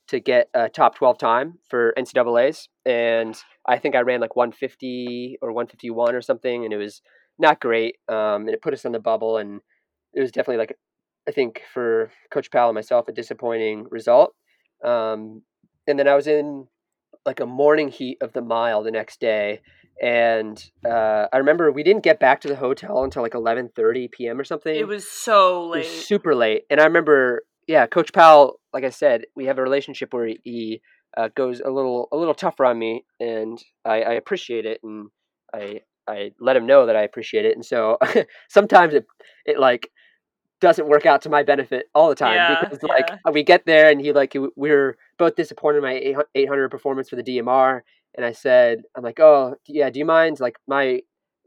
to get a top 12 time for NCAA's, and I think I ran like 150 or 151 or something, and it was not great. Um, and it put us on the bubble, and it was definitely like I think for Coach Powell and myself a disappointing result. Um, and then I was in like a morning heat of the mile the next day, and uh, I remember we didn't get back to the hotel until like eleven thirty p.m. or something. it was so late. was super late, and I remember yeah, Coach Powell, like I said, we have a relationship where he uh, goes a little a little tougher on me, and I, I appreciate it, and I I let him know that I appreciate it, and so sometimes it it like doesn't work out to my benefit all the time Yeah, because like yeah. we get there and he like we were both disappointed in my 800 performance for the DMR, and I said I'm like oh yeah do you mind like my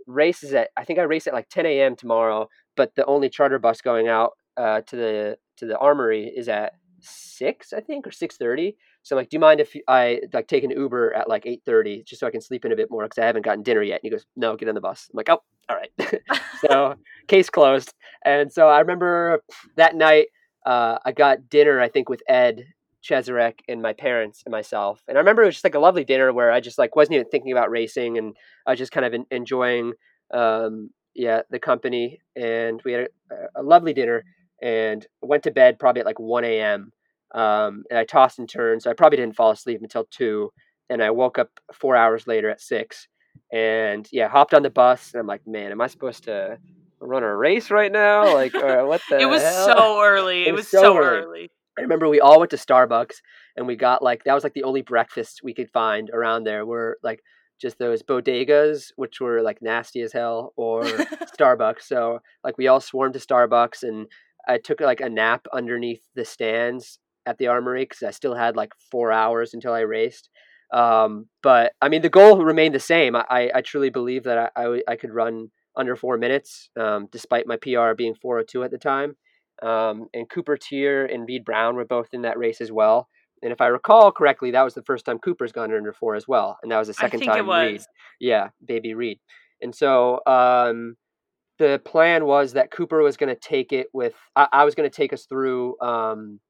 race is at I think I race at like 10 a.m. tomorrow, but the only charter bus going out uh, to the to the armory is at six I think or six thirty. So I'm like, do you mind if I like take an Uber at like eight thirty just so I can sleep in a bit more because I haven't gotten dinner yet? And he goes, no, get on the bus. I'm like, oh, all right. so case closed. And so I remember that night uh, I got dinner I think with Ed Cheserek and my parents and myself. And I remember it was just like a lovely dinner where I just like wasn't even thinking about racing and I was just kind of en- enjoying um, yeah the company. And we had a, a lovely dinner and went to bed probably at like 1 a.m. Um, and I tossed and turned, so I probably didn't fall asleep until two. And I woke up four hours later at six, and yeah, hopped on the bus. And I'm like, man, am I supposed to run a race right now? Like, uh, what the? it was hell? so early. It, It was was, so so early. early. I remember we all went to Starbucks and we got like that was like the only breakfast we could find around there were like just those bodegas which were like nasty as hell or Starbucks. So like we all swarmed to Starbucks and I took like a nap underneath the stands at the armory because I still had like four hours until I raced. Um, but I mean the goal remained the same. I, I, I truly believe that I I could run under four minutes um, despite my PR being 402 at the time. Um, and Cooper Teare and Reed Brown were both in that race as well. And if I recall correctly, that was the first time Cooper's gone under four as well, and that was the I second time Reed. Yeah, baby Reed. And so um, the plan was that Cooper was going to take it with. I, I was going to take us through. Um,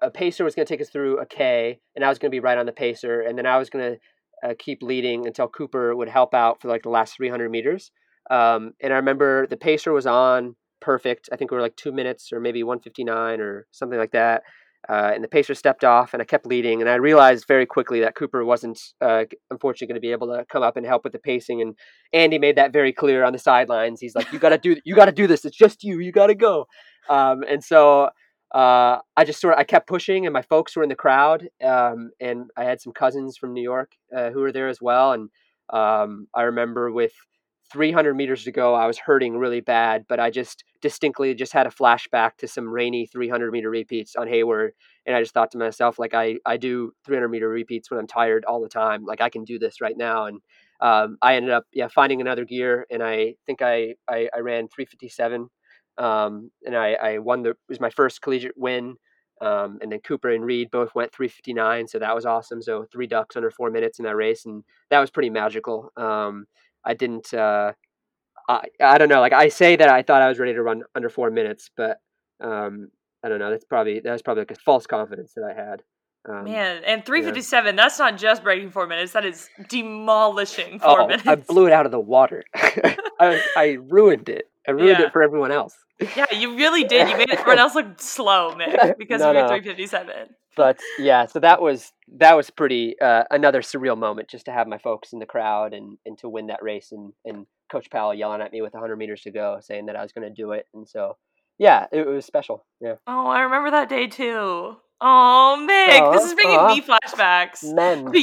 a pacer was going to take us through a K, and I was going to be right on the pacer, and then I was going to uh, keep leading until Cooper would help out for like the last 300 meters. Um, and I remember the pacer was on perfect. I think we were like two minutes or maybe 159 or something like that. Uh, and the pacer stepped off, and I kept leading. And I realized very quickly that Cooper wasn't, uh, unfortunately, going to be able to come up and help with the pacing. And Andy made that very clear on the sidelines. He's like, "You got to do, you got to do this. It's just you. You got to go." Um, and so uh, I just sort of I kept pushing, and my folks were in the crowd, um, and I had some cousins from New York uh, who were there as well. And um, I remember with 300 meters to go, I was hurting really bad, but I just distinctly just had a flashback to some rainy 300 meter repeats on Hayward, and I just thought to myself, like I I do 300 meter repeats when I'm tired all the time, like I can do this right now, and um, I ended up yeah finding another gear, and I think I I, I ran 357 um, and I, I won the it was my first collegiate win. Um, and then Cooper and Reed both went 359, so that was awesome. So three ducks under four minutes in that race, and that was pretty magical. Um, I didn't, uh, I, I don't know, like I say that I thought I was ready to run under four minutes, but um, I don't know. That's probably that was probably like a false confidence that I had. Um, Man, and 357, that's not just breaking four minutes, that is demolishing oh, four minutes. I blew it out of the water. I, I ruined it. I ruined Yeah. it for everyone else. Yeah, you really did. You made everyone else look slow, Mick, because No, of your no. 357. but yeah, so that was that was pretty uh, another surreal moment just to have my folks in the crowd and and to win that race and and Coach Powell yelling at me with 100 meters to go, saying that I was going to do it, and so yeah, it, was special. Yeah, Oh, I remember that day too. Oh, Mick, this is bringing aw. me flashbacks. men.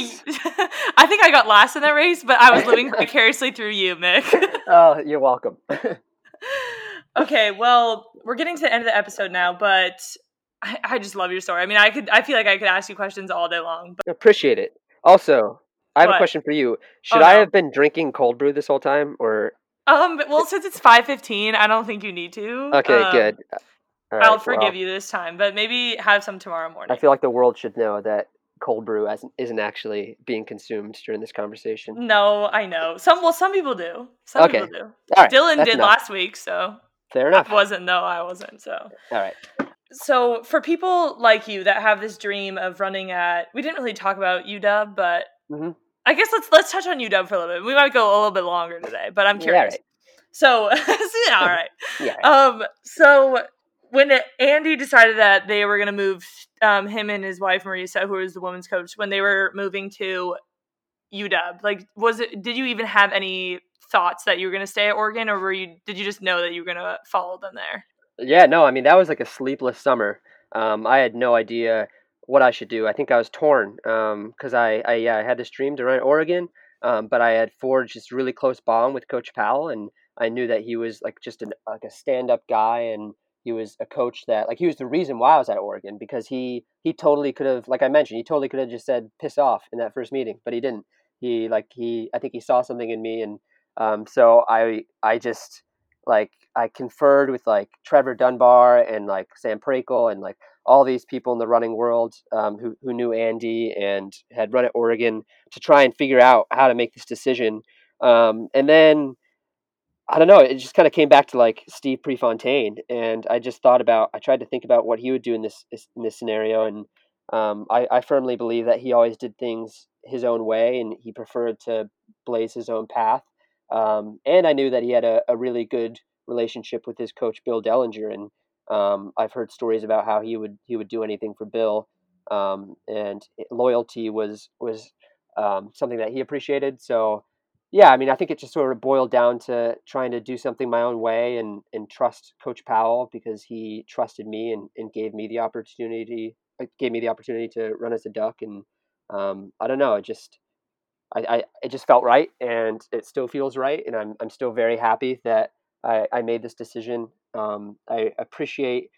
I think I got last in that race, but I was living vicariously through you, Mick. oh, you're welcome. Okay, well, we're getting to the end of the episode now, but I, I just love your story. I mean, I could, I feel like I could ask you questions all day long. But Appreciate it. Also, I have What? a question for you. Should Oh, I no. have been drinking cold brew this whole time, or um, well, since it's five fifteen, I don't think you need to. okay, Um, good. All right, I'll forgive well, you this time, but maybe have some tomorrow morning. I feel like the world should know that cold brew isn't, isn't actually being consumed during this conversation. no, I know. Some well, some people do. Some Okay. people do. Right, Dylan that's did enough. last week, so Fair enough. All wasn't. No, I wasn't. So. all right. So for people like you that have this dream of running at, we didn't really talk about UW, but Mhm. I guess let's let's touch on UW for a little bit. We might go a little bit longer today, but I'm Yeah, curious. right. So, yeah, all right. Yeah. right. Um, so when Andy decided that they were going to move um, him and his wife Maurica, who was the women's coach, when they were moving to UW, like, was it? Did you even have any thoughts that you were going to stay at Oregon, or were you? Did you just know that you were going to follow them there? Yeah, no, I mean that was like a sleepless summer. Um, I had no idea what I should do. I think I was torn because um, I, I yeah I had this dream to run Oregon, um, but I had forged this really close bond with Coach Powell, and I knew that he was like just an, like a stand up guy, and he was a coach that like he was the reason why I was at Oregon because he he totally could have like I mentioned he totally could have just said piss off in that first meeting, but he didn't. He like he I think he saw something in me, and um, so I I just like I conferred with like Trevor Dunbar and like Sam Prakel and like all these people in the running world um, who who knew Andy and had run at Oregon to try and figure out how to make this decision. Um, and then I don't know, it just kind of came back to like Steve Prefontaine, and I just thought about I tried to think about what he would do in this in this scenario, and um, I, I firmly believe that he always did things his own way, and he preferred to blaze his own path. Um, and I knew that he had a, a really good relationship with his coach Bill Dellinger, and um, I've heard stories about how he would he would do anything for Bill, um, and loyalty was was um, something that he appreciated. So, yeah, I mean, I think it just sort of boiled down to trying to do something my own way and and trust Coach Powell because he trusted me and, and gave me the opportunity uh, gave me the opportunity to run as a duck, and um, I don't know, it just I, I it just felt right, and it still feels right, and I'm I'm still very happy that I, I made this decision. Um, I appreciate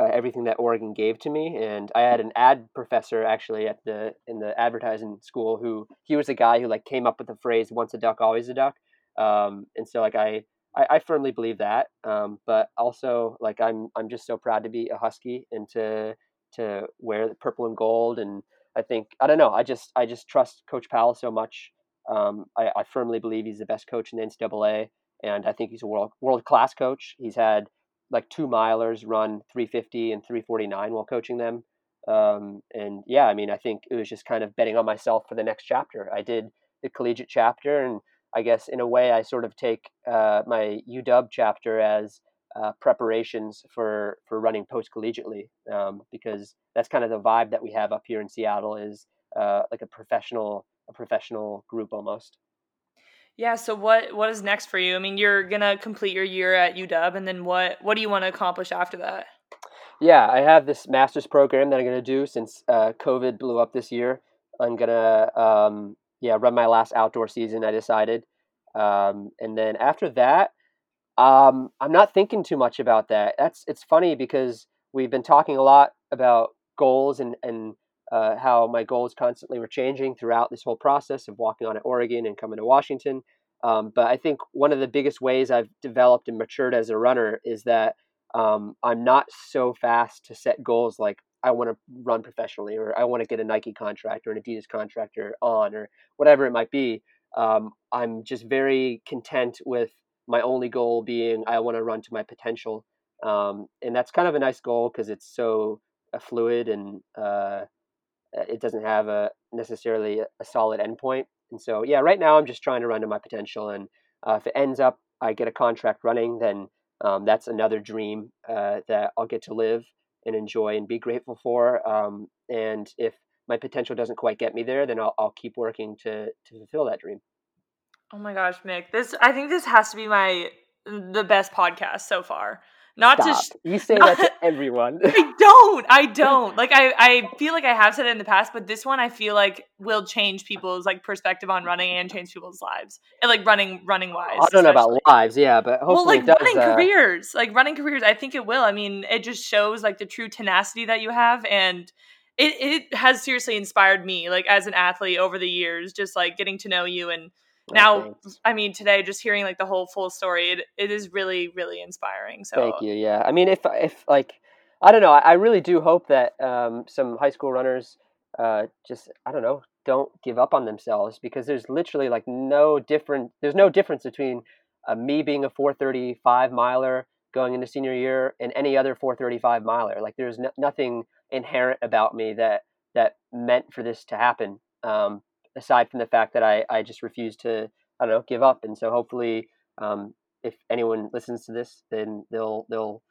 uh, everything that Oregon gave to me, and I had an ad professor actually at the in the advertising school who he was the guy who like came up with the phrase "once a duck, always a duck," um, and so like I, I, I firmly believe that. Um, but also like I'm I'm just so proud to be a Husky and to to wear the purple and gold, and I think I don't know I just I just trust Coach Powell so much. Um, I, I firmly believe he's the best coach in the NCAA and I think he's a world world class coach. He's had like two milers run 350 and 349 while coaching them. Um, and yeah, I mean, I think it was just kind of betting on myself for the next chapter. I did the collegiate chapter, and I guess in a way, I sort of take uh, my UW chapter as uh, preparations for for running post collegiately, um, because that's kind of the vibe that we have up here in Seattle is uh, like a professional a professional group almost. Yeah. So what what is next for you? I mean, you're gonna complete your year at UW, and then what what do you want to accomplish after that? Yeah, I have this master's program that I'm gonna do since uh, COVID blew up this year. I'm gonna um, yeah run my last outdoor season. I decided, um, and then after that, um, I'm not thinking too much about that. That's it's funny because we've been talking a lot about goals and and uh, how my goals constantly were changing throughout this whole process of walking on at Oregon and coming to Washington. Um, but I think one of the biggest ways I've developed and matured as a runner is that um, I'm not so fast to set goals like I want to run professionally or I want to get a Nike contract or an Adidas contract or on or whatever it might be. Um, I'm just very content with my only goal being I want to run to my potential. Um, and that's kind of a nice goal because it's so uh, fluid and uh, it doesn't have a necessarily a solid endpoint. And so, yeah, right now I'm just trying to run to my potential. And uh, if it ends up I get a contract running, then um, that's another dream uh, that I'll get to live and enjoy and be grateful for. Um, and if my potential doesn't quite get me there, then I'll, I'll keep working to to fulfill that dream. Oh my gosh, Mick! This I think this has to be my the best podcast so far. Not Stop. just you say not, that to everyone. I don't. I don't. Like I, I feel like I have said it in the past, but this one I feel like will change people's like perspective on running and change people's lives. And like running running wise. I don't know about lives, yeah, but hopefully well, like does, running uh... careers. Like running careers, I think it will. I mean, it just shows like the true tenacity that you have and it, it has seriously inspired me, like as an athlete over the years, just like getting to know you and now i mean today just hearing like the whole full story it, it is really really inspiring so thank you yeah. I mean if if like i don't know i, I really do hope that um, some high school runners uh, just i don't know don't give up on themselves because there's literally like no different there's no difference between uh, me being a 435 miler going into senior year and any other 435 miler. Like there's no, nothing inherent about me that that meant for this to happen. Um, aside from the fact that I, I just refuse to I don't know give up. And so hopefully um, if anyone listens to this then they'll they'll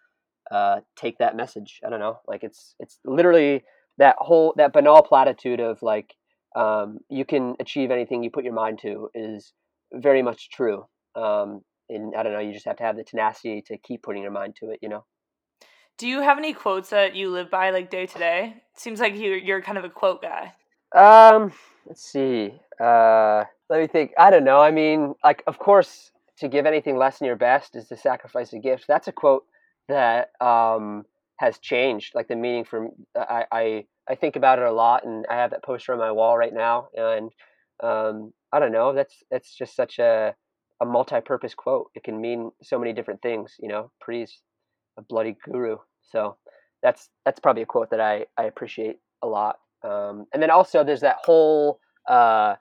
uh, take that message. I don't know. Like it's it's literally that whole that banal platitude of like um, you can achieve anything you put your mind to is very much true. Um, and I don't know you just have to have the tenacity to keep putting your mind to it you know? Do you have any quotes that you live by like day to day? Seems like you you're kind of a quote guy. Um, let's see. Uh, let me think. I don't know. I mean, like, of course, to give anything less than your best is to sacrifice a gift. That's a quote that um, has changed. Like the meaning from I, I I think about it a lot, and I have that poster on my wall right now. And um, I don't know. That's that's just such a a multi-purpose quote. It can mean so many different things. You know, Pre's a bloody guru. So that's that's probably a quote that I I appreciate a lot. Um, and then also there's that whole uh,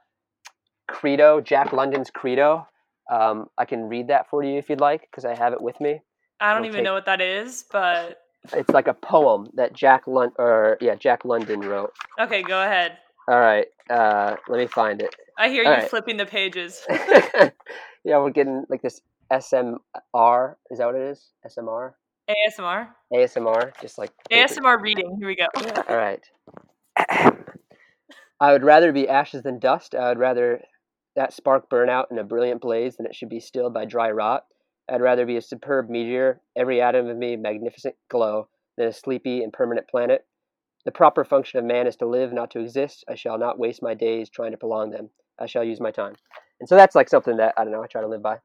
credo, Jack London's credo. Um, I can read that for you if you'd like because I have it with me. I don't It'll even take... know what that is, but it's like a poem that Jack London or yeah Jack London wrote. Okay, go ahead. All right, uh, let me find it. I hear All you right. flipping the pages. yeah, we're getting like this SMR. Is that what it is? SMR. ASMR. ASMR, just like ASMR reading. Here we go. All right. I would rather be ashes than dust. I would rather that spark burn out in a brilliant blaze than it should be stilled by dry rot. I'd rather be a superb meteor, every atom of me magnificent glow, than a sleepy and permanent planet. The proper function of man is to live, not to exist. I shall not waste my days trying to prolong them. I shall use my time. And so that's like something that I don't know. I try to live by.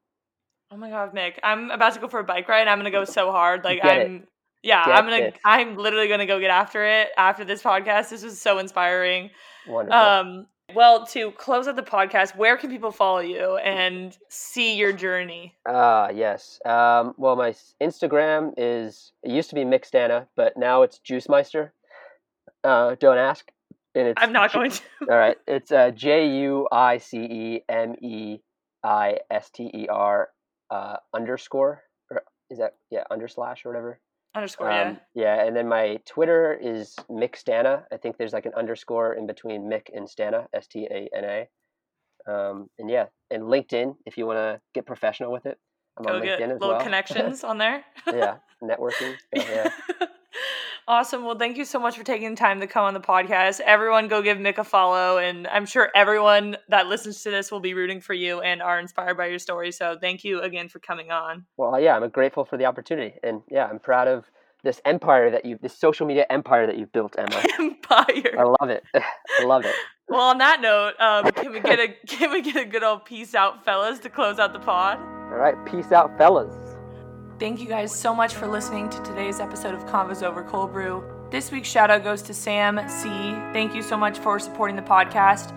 Oh my god, Mick! I'm about to go for a bike ride. I'm gonna go so hard. Like I'm, it. Yeah, get I'm gonna. It. I'm literally gonna go get after it after this podcast. This was so inspiring. Wonderful. Um, well, to close out the podcast, where can people follow you and see your journey? Ah, uh, yes. Um, well, my Instagram is it used to be Mick Stana, but now it's Juice Meister. Uh, don't ask. And it's I'm not going to. all right, it's uh, J U I C E M E I S T E R uh, underscore or is that yeah under slash or whatever underscore um, yeah yeah and then my twitter is mick stana i think there's like an underscore in between mick and stana s-t-a-n-a um, and yeah and linkedin if you want to get professional with it i'm Go on linkedin as little well. connections on there. Yeah networking yeah Awesome. Well, thank you so much for taking the time to come on the podcast. Everyone, go give Mick a follow. And I'm sure everyone that listens to this will be rooting for you and are inspired by your story. So thank you again for coming on. Well, yeah, I'm grateful for the opportunity. And yeah, I'm proud of this empire that you've, this social media empire that you've built, Emma. Empire. I love it. I love it. Well, on that note, um, can we get a can we get a good old peace out, fellas, to close out the pod? All right, peace out, fellas. Thank you guys so much for listening to today's episode of Convos Over Cold Brew. This week's shout out goes to Sam C. Thank you so much for supporting the podcast.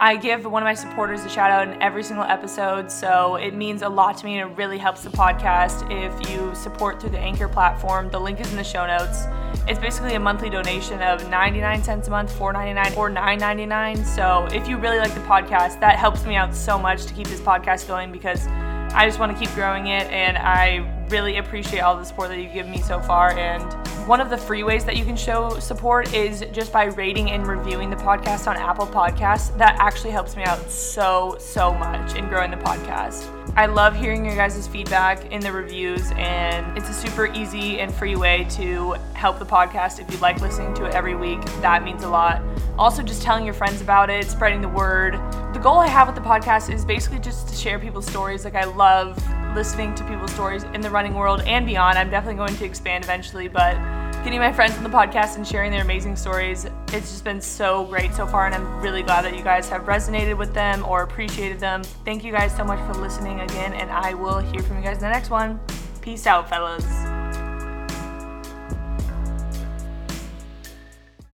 I give one of my supporters a shout out in every single episode, so it means a lot to me and it really helps the podcast if you support through the Anchor platform. The link is in the show notes. It's basically a monthly donation of 99 cents a month, 4.99 or 9.99. So if you really like the podcast, that helps me out so much to keep this podcast going because I just want to keep growing it, and I really appreciate all the support that you've given me so far. And one of the free ways that you can show support is just by rating and reviewing the podcast on Apple Podcasts. That actually helps me out so, so much in growing the podcast. I love hearing your guys' feedback in the reviews, and it's a super easy and free way to help the podcast if you like listening to it every week. That means a lot. Also, just telling your friends about it, spreading the word. The goal I have with the podcast is basically just to share people's stories. Like, I love listening to people's stories in the running world and beyond. I'm definitely going to expand eventually, but getting my friends on the podcast and sharing their amazing stories, it's just been so great so far, and I'm really glad that you guys have resonated with them or appreciated them. Thank you guys so much for listening again, and I will hear from you guys in the next one. Peace out, fellas.